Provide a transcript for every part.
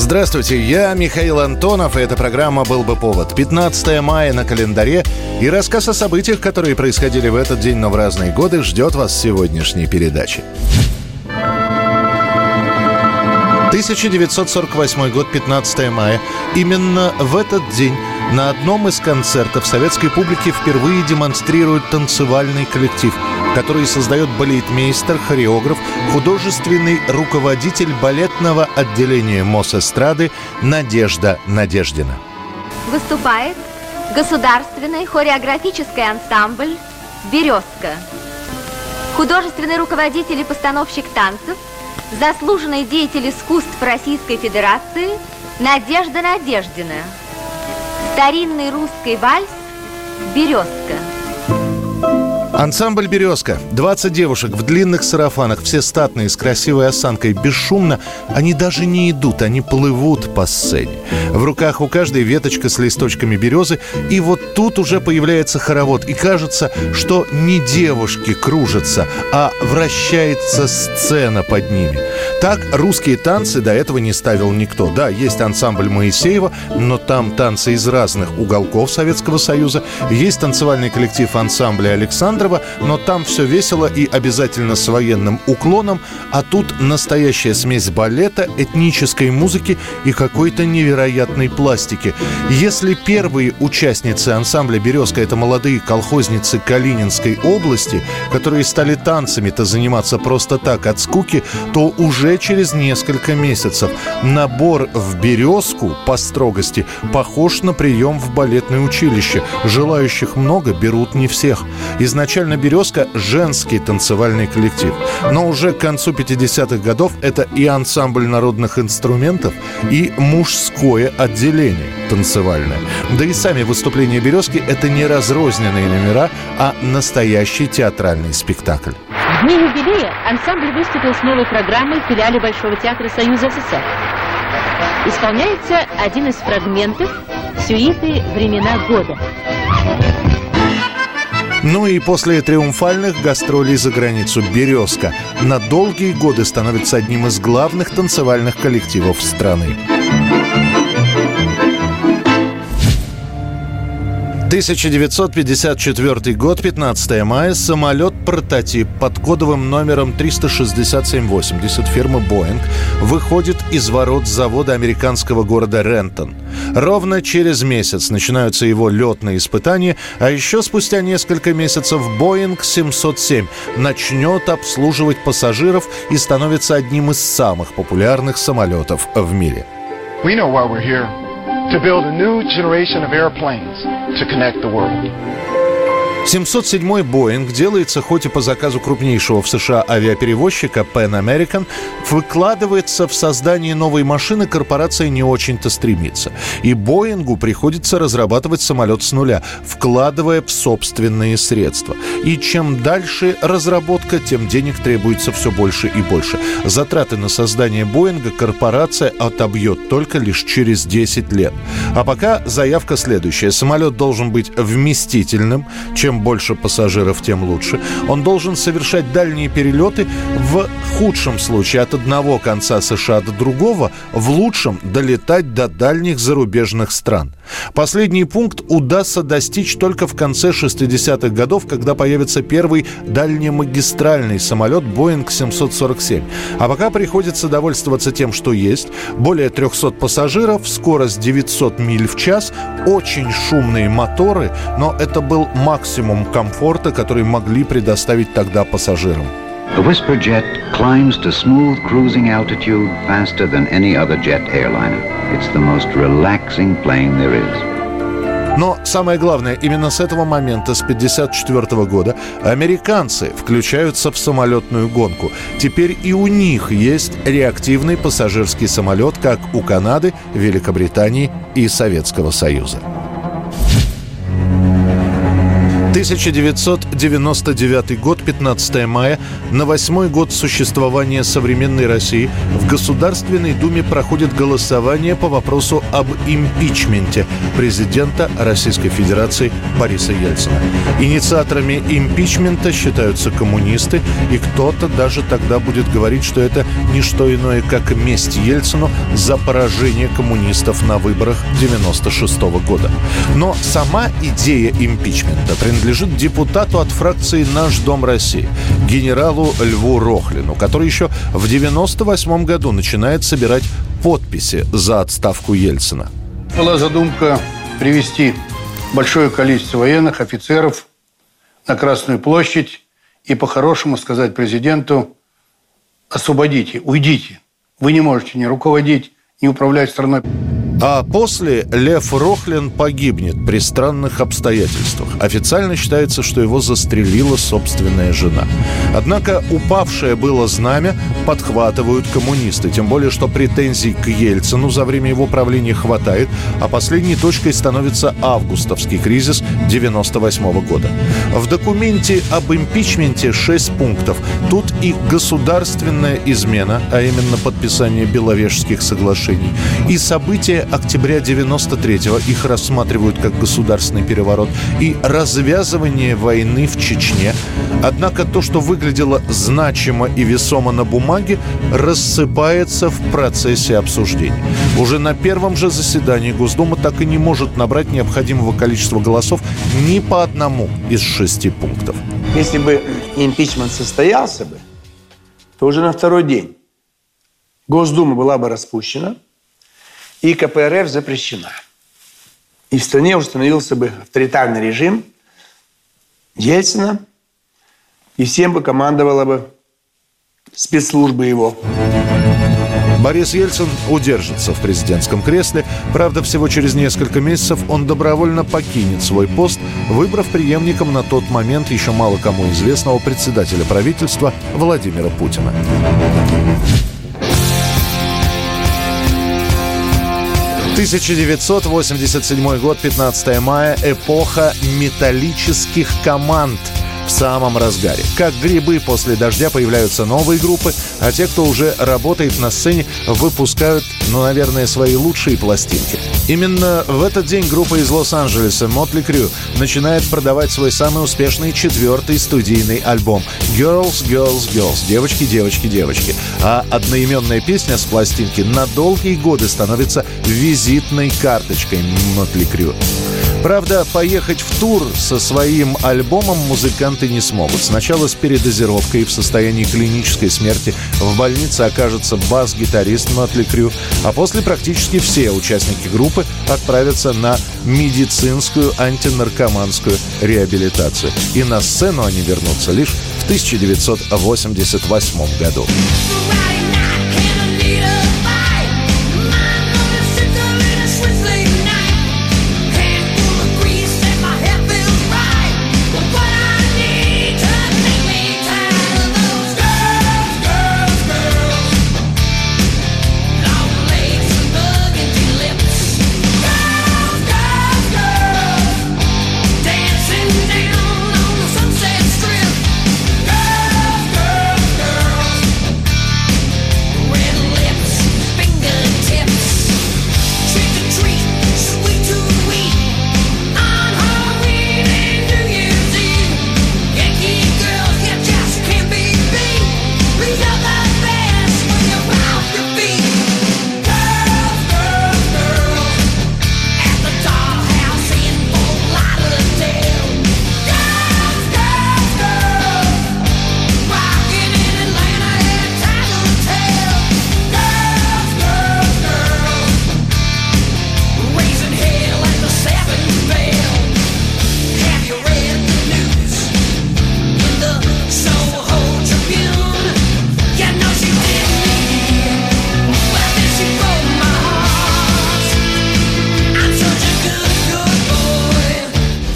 Здравствуйте, я Михаил Антонов, и эта программа «Был бы повод». 15 мая на календаре, и рассказ о событиях, которые происходили в этот день, но в разные годы, ждет вас в сегодняшней передаче. 1948 год, 15 мая. Именно в этот день на одном из концертов советской публики впервые демонстрирует танцевальный коллектив, который создает балетмейстер, хореограф, художественный руководитель балетного отделения Мосэстрады Надежда Надеждина. Выступает государственный хореографический ансамбль «Березка». Художественный руководитель и постановщик танцев, заслуженный деятель искусств Российской Федерации Надежда Надеждина. Старинный русский вальс «Березка». Ансамбль «Березка». 20 девушек в длинных сарафанах, все статные, с красивой осанкой, бесшумно. Они даже не идут, они плывут по сцене. В руках у каждой веточка с листочками березы. И вот тут уже появляется хоровод. И кажется, что не девушки кружатся, а вращается сцена под ними. Так русские танцы до этого не ставил никто. Да, есть ансамбль Моисеева, но там танцы из разных уголков Советского Союза. Есть танцевальный коллектив ансамбля Александра Кирова, но там все весело и обязательно с военным уклоном, а тут настоящая смесь балета, этнической музыки и какой-то невероятной пластики. Если первые участницы ансамбля «Березка» — это молодые колхозницы Калининской области, которые стали танцами-то заниматься просто так от скуки, то уже через несколько месяцев набор в «Березку» по строгости похож на прием в балетное училище. Желающих много, берут не всех. Изначально Изначально «Березка» — женский танцевальный коллектив. Но уже к концу 50-х годов это и ансамбль народных инструментов, и мужское отделение танцевальное. Да и сами выступления «Березки» — это не разрозненные номера, а настоящий театральный спектакль. В дни юбилея ансамбль выступил с новой программой в филиале Большого театра Союза СССР. Исполняется один из фрагментов сюиты «Времена года». Ну и после триумфальных гастролей за границу «Березка» на долгие годы становится одним из главных танцевальных коллективов страны. 1954 год, 15 мая, самолет-прототип под кодовым номером 36780 фирмы «Боинг» выходит из ворот завода американского города Рентон. Ровно через месяц начинаются его летные испытания, а еще спустя несколько месяцев «Боинг 707» начнет обслуживать пассажиров и становится одним из самых популярных самолетов в мире. We know why we're here. To build a new generation of airplanes to connect the world. 707-й Боинг делается хоть и по заказу крупнейшего в США авиаперевозчика Pan American, выкладывается в создание новой машины корпорация не очень-то стремится. И Боингу приходится разрабатывать самолет с нуля, вкладывая в собственные средства. И чем дальше разработка, тем денег требуется все больше и больше. Затраты на создание Боинга корпорация отобьет только лишь через 10 лет. А пока заявка следующая. Самолет должен быть вместительным. Чем больше пассажиров, тем лучше. Он должен совершать дальние перелеты в худшем случае от одного конца США до другого, в лучшем долетать до дальних зарубежных стран. Последний пункт удастся достичь только в конце 60-х годов, когда появится первый дальнемагистральный самолет Boeing 747. А пока приходится довольствоваться тем, что есть. Более 300 пассажиров, скорость 900 миль в час, очень шумные моторы, но это был максимум комфорта, который могли предоставить тогда пассажирам. The Whisper Jet climbs to smooth cruising altitude faster than any other jet airliner. It's the most relaxing plane there is. Но самое главное, именно с этого момента, с 1954 года, американцы включаются в самолетную гонку. Теперь и у них есть реактивный пассажирский самолет, как у Канады, Великобритании и Советского Союза. 1999 год, 15 мая, на восьмой год существования современной России в Государственной Думе проходит голосование по вопросу об импичменте президента Российской Федерации Бориса Ельцина. Инициаторами импичмента считаются коммунисты, и кто-то даже тогда будет говорить, что это не что иное, как месть Ельцину за поражение коммунистов на выборах 96 года. Но сама идея импичмента принадлежит принадлежит депутату от фракции «Наш Дом России» генералу Льву Рохлину, который еще в 98 году начинает собирать подписи за отставку Ельцина. Была задумка привести большое количество военных офицеров на Красную площадь и по-хорошему сказать президенту «освободите, уйдите, вы не можете не руководить, не управлять страной». А после Лев Рохлин погибнет при странных обстоятельствах. Официально считается, что его застрелила собственная жена. Однако упавшее было знамя подхватывают коммунисты. Тем более, что претензий к Ельцину за время его правления хватает, а последней точкой становится августовский кризис 98 года. В документе об импичменте 6 пунктов. Тут и государственная измена, а именно подписание Беловежских соглашений, и события октября 93-го их рассматривают как государственный переворот и развязывание войны в Чечне. Однако то, что выглядело значимо и весомо на бумаге, рассыпается в процессе обсуждений. Уже на первом же заседании Госдума так и не может набрать необходимого количества голосов ни по одному из шести пунктов. Если бы импичмент состоялся бы, то уже на второй день Госдума была бы распущена – и КПРФ запрещена. И в стране установился бы авторитарный режим Ельцина, и всем бы командовала бы спецслужбы его. Борис Ельцин удержится в президентском кресле. Правда, всего через несколько месяцев он добровольно покинет свой пост, выбрав преемником на тот момент еще мало кому известного председателя правительства Владимира Путина. 1987 год, 15 мая, эпоха металлических команд – в самом разгаре. Как грибы после дождя появляются новые группы, а те, кто уже работает на сцене, выпускают, ну, наверное, свои лучшие пластинки. Именно в этот день группа из Лос-Анджелеса Motley Crue начинает продавать свой самый успешный четвертый студийный альбом Girls, Girls, Girls. Девочки, девочки, девочки. А одноименная песня с пластинки на долгие годы становится визитной карточкой Motley Crue. Правда, поехать в тур со своим альбомом музыканты не смогут. Сначала с передозировкой в состоянии клинической смерти в больнице окажется бас-гитарист Мотли Крю, а после практически все участники группы отправятся на медицинскую антинаркоманскую реабилитацию. И на сцену они вернутся лишь в 1988 году.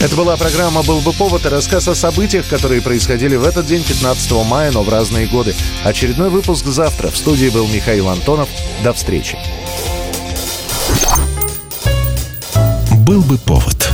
Это была программа «Был бы повод» и рассказ о событиях, которые происходили в этот день, 15 мая, но в разные годы. Очередной выпуск завтра. В студии был Михаил Антонов. До встречи. «Был бы повод»